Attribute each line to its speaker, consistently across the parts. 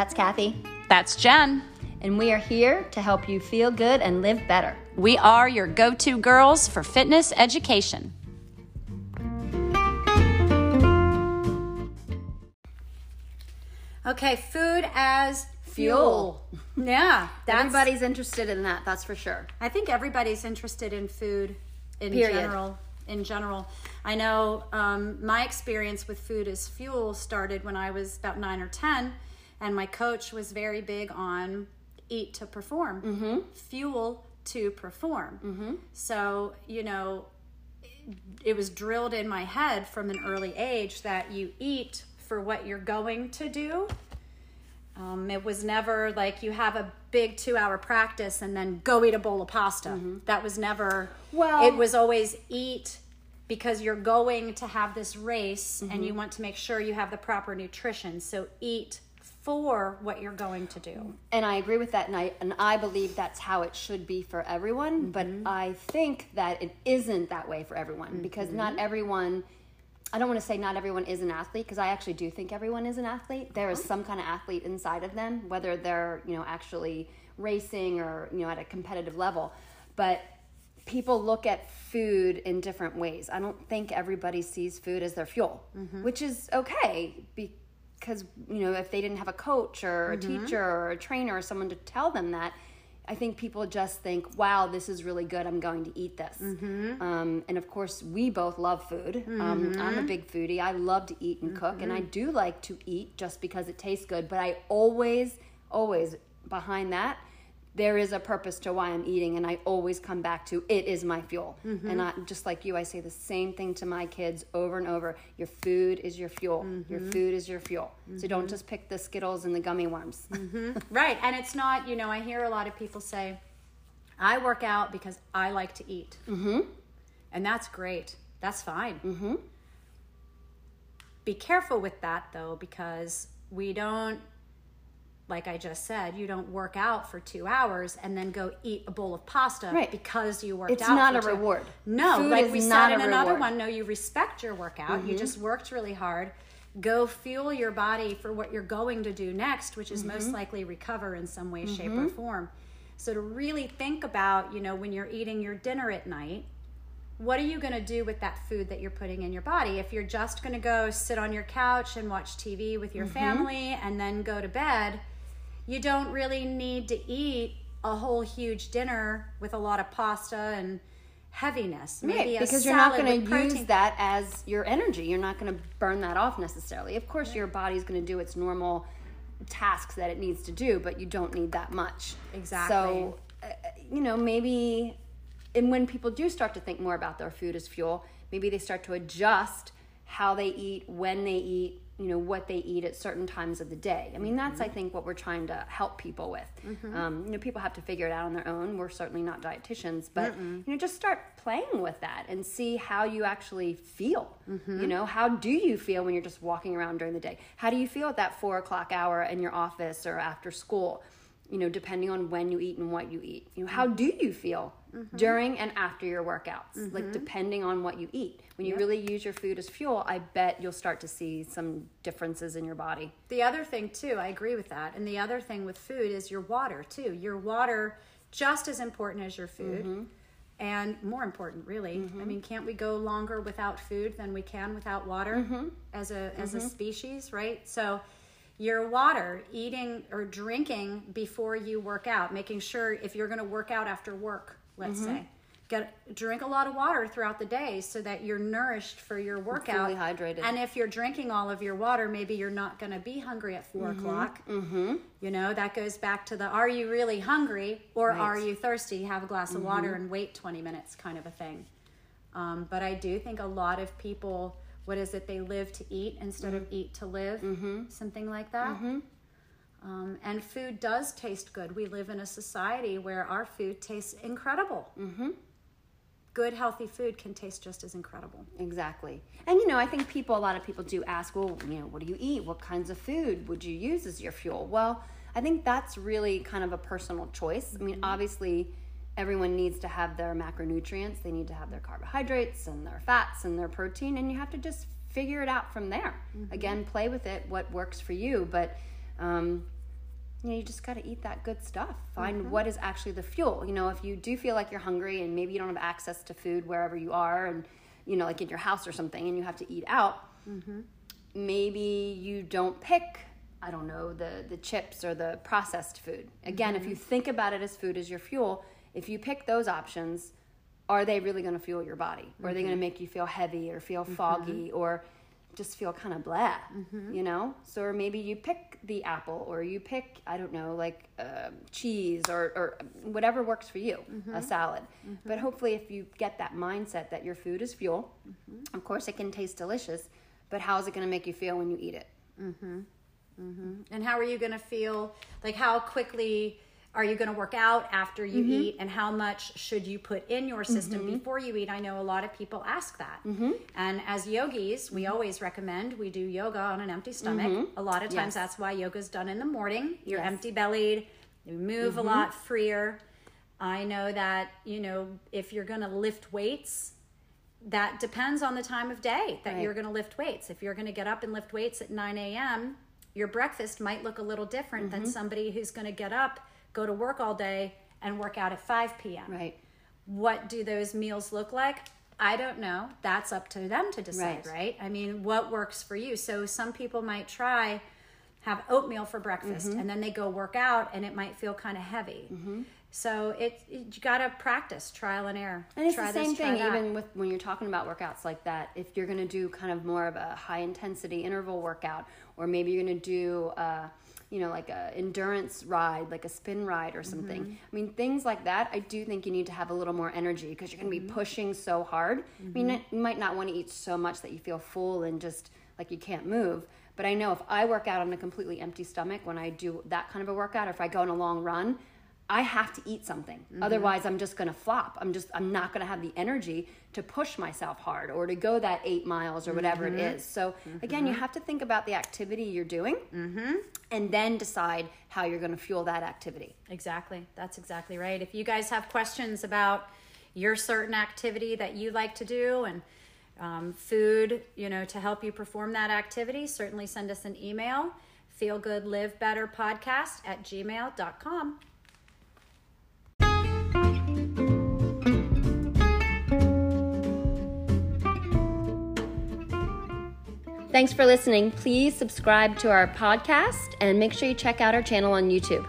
Speaker 1: That's Kathy,
Speaker 2: That's Jen.
Speaker 1: and we are here to help you feel good and live better.
Speaker 2: We are your go to girls for fitness education.
Speaker 3: Okay, food as fuel. Yeah, that's,
Speaker 1: Everybody's interested in that, that's for sure.
Speaker 3: I think everybody's interested in food in
Speaker 1: Period.
Speaker 3: general. In general, I know um, my experience with food as fuel started when I was about nine or ten, and my coach was very big on eat to perform, mm-hmm. fuel to perform. Mm-hmm. So you know, it was drilled in my head from an early age that you eat for what you're going to do. Um, it was never like you have a big two hour practice and then go eat a bowl of pasta. That was never,
Speaker 1: Well-
Speaker 3: it was always eat because you're going to have this race and you want to make sure you have the proper nutrition. So eat for what you're going to do.
Speaker 1: And I agree with that, and I and I believe that's how it should be for everyone. Mm-hmm. But I think that it isn't that way for everyone because mm-hmm. not everyone. I don't want to say not everyone is an athlete because I actually do think everyone is an athlete. There is some kind of athlete inside of them, whether they're you know actually racing or you know at a competitive level. But people look at food in different ways. I don't think everybody sees food as their fuel, mm-hmm. which is okay because you know if they didn't have a coach or a teacher or a trainer or someone to tell them that. I think people just think, "Wow, this is really good. I'm going to eat this." Um, and of course, we both love food. Um, I'm a big foodie. I love to eat and cook, and I do like to eat just because it tastes good. But I always, always behind that, there is a purpose to why I'm eating, and I always come back to it is my fuel. And I, just like you, I say the same thing to my kids over and over: your food is your fuel. Your food is your fuel. So don't just pick the Skittles and the gummy worms.
Speaker 3: Right. And it's not, you know, I hear a lot of people say, I work out because I like to eat. Mm-hmm. And that's great. That's fine. Mm-hmm. Be careful with that, though, because we don't, like I just said, you don't work out for two hours and then go eat a bowl of pasta
Speaker 1: Right.
Speaker 3: because you worked
Speaker 1: It's
Speaker 3: out.
Speaker 1: It's
Speaker 3: not
Speaker 1: a
Speaker 3: two-
Speaker 1: reward.
Speaker 3: No,
Speaker 1: Food
Speaker 3: like we
Speaker 1: not
Speaker 3: said in
Speaker 1: a
Speaker 3: another
Speaker 1: reward.
Speaker 3: one, no, you respect your workout. You mm-hmm. just worked really hard. Go fuel your body for what you're going to do next, which is most mm-hmm. likely recover in some way, shape, or mm-hmm. form. So to really think about, you know, when you're eating your dinner at night, what are you going to do with that food that you're putting in your body? If you're just going to go sit on your couch and watch TV with your family and then go to bed, you don't really need to eat a whole huge dinner with a lot of pasta and heaviness. Maybe
Speaker 1: Right, because you're not going to use that as your energy. You're not going to burn that off necessarily. Of course, your body's going to do its normal tasks that it needs to do, but you don't need that much.
Speaker 3: Exactly.
Speaker 1: So, uh, you know, maybe, and when people do start to think more about their food as fuel, maybe they start to adjust how they eat, when they eat, you know, what they eat at certain times of the day. I mean, that's, I mm-hmm. think, what we're trying to help people with. Mm-hmm. Um, you know, people have to figure it out on their own. We're certainly not dietitians, but, you know, just start playing with that and see how you actually feel. Mm-hmm. You know, how do you feel when you're just walking around during the day? How do you feel at that four o'clock hour in your office or after school? you know, depending on when you eat and what you eat. You know, how do you feel Mm-hmm. during and after your workouts? Like mm-hmm. depending on what you eat. When you really use your food as fuel, I bet you'll start to see some differences in your body.
Speaker 3: The other thing too, I agree with that. And the other thing with food is your water too. Your water just as important as your food. Mm-hmm. And more important, really. I mean, can't we go longer without food than we can without water as a as a species, right? So your water, eating or drinking before you work out, making sure if you're going to work out after work, let's mm-hmm. say, get drink a lot of water throughout the day so that you're nourished for your workout,
Speaker 1: fully hydrated.
Speaker 3: And if you're drinking all of your water, maybe you're not going to be hungry at 4 mm-hmm. o'clock. Mm-hmm. You know that goes back to the "Are you really hungry or are you thirsty?" Have a glass of water mm-hmm. and wait 20 minutes, kind of a thing. Um, but I do think a lot of people, what is it? They live to eat instead of eat to live, something like that. Um, and food does taste good. We live in a society where our food tastes incredible. Mm-hmm. Good, healthy food can taste just as incredible.
Speaker 1: Exactly. And you know, I think people, a lot of people do ask, well, you know, what do you eat? What kinds of food would you use as your fuel? Well, I think that's really kind of a personal choice. I mean, obviously, everyone needs to have their macronutrients, they need to have their carbohydrates and their fats and their protein, and you have to just figure it out from there. Again, play with it, what works for you. But um, you know, you just got to eat that good stuff. Find mm-hmm. what is actually the fuel. You know, if you do feel like you're hungry and maybe you don't have access to food wherever you are, and you know, like in your house or something, and you have to eat out, mm-hmm. maybe you don't pick. I don't know the the chips or the processed food. Again, if mm-hmm. you think about it as food as your fuel, if you pick those options, are they really going to fuel your body? Or are they going to make you feel heavy or feel foggy or just feel kind of blah, mm-hmm. you know? So, or maybe you pick the apple or you pick, I don't know, like um cheese or, or whatever works for you, a mm-hmm. salad. Mm-hmm. But hopefully, if you get that mindset that your food is fuel, of course, it can taste delicious, but how is it going to make you feel when you eat it?
Speaker 3: And how are you going to feel? Like, how quickly are you going to work out after you
Speaker 1: Mm-hmm.
Speaker 3: eat? And how much should you put in your system before you eat? I know a lot of people ask that.
Speaker 1: Mm-hmm.
Speaker 3: And as yogis, we always recommend we do yoga on an empty stomach. A lot of times
Speaker 1: Mm-hmm. Yes.
Speaker 3: that's why yoga's done in the morning. You're
Speaker 1: Yes. Mm-hmm.
Speaker 3: empty bellied, you move a lot freer. I know that, you know, if you're going to lift weights, that depends on the time of day that
Speaker 1: Right.
Speaker 3: you're going to lift weights. If you're going to get up and lift weights at 9 a.m., your breakfast might look a little different than
Speaker 1: Mm-hmm.
Speaker 3: somebody who's going to get up, go to work all day, and work out at 5 p.m.
Speaker 1: Right.
Speaker 3: What do those meals look like? I don't know. That's up to them to decide,
Speaker 1: Right.
Speaker 3: right? I mean, what works for you? So some people might try have oatmeal for breakfast
Speaker 1: Mm-hmm.
Speaker 3: and then they go work out and it might feel kind of heavy. So it, it you got to practice trial and error.
Speaker 1: And it's
Speaker 3: Try
Speaker 1: the same
Speaker 3: try
Speaker 1: thing, even with when you're talking about workouts like that. If you're going to do kind of more of a high intensity interval workout, or maybe you're going to do, uh, you know, like a endurance ride, like a spin ride or something.
Speaker 3: Mm-hmm.
Speaker 1: I mean, things like that. I do think you need to have a little more energy because you're going to
Speaker 3: Mm-hmm.
Speaker 1: be pushing so hard. I mean, you might not want to eat so much that you feel full and just like you can't move. But I know if I work out on a completely empty stomach when I do that kind of a workout, or if I go on a long run, I have to eat something. Mm-hmm. Otherwise, I'm just going to flop. I'm just I'm not going to have the energy to push myself hard or to go that 8 miles or whatever it mm-hmm. is. So, mm-hmm. again, you have to think about the activity you're doing and then decide how you're going to fuel that activity.
Speaker 3: Exactly. That's exactly right. If you guys have questions about your certain activity that you like to do and um, food, you know, to help you perform that activity, certainly send us an email, feelgoodlivebetterpodcast at gmail.com.
Speaker 1: Thanks for listening. Please subscribe to our podcast and make sure you check out our channel on YouTube.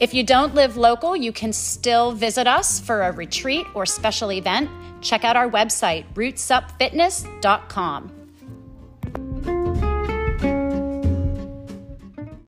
Speaker 2: If you don't live local, you can still visit us for a retreat or special event. Check out our website, rootsupfitness.com.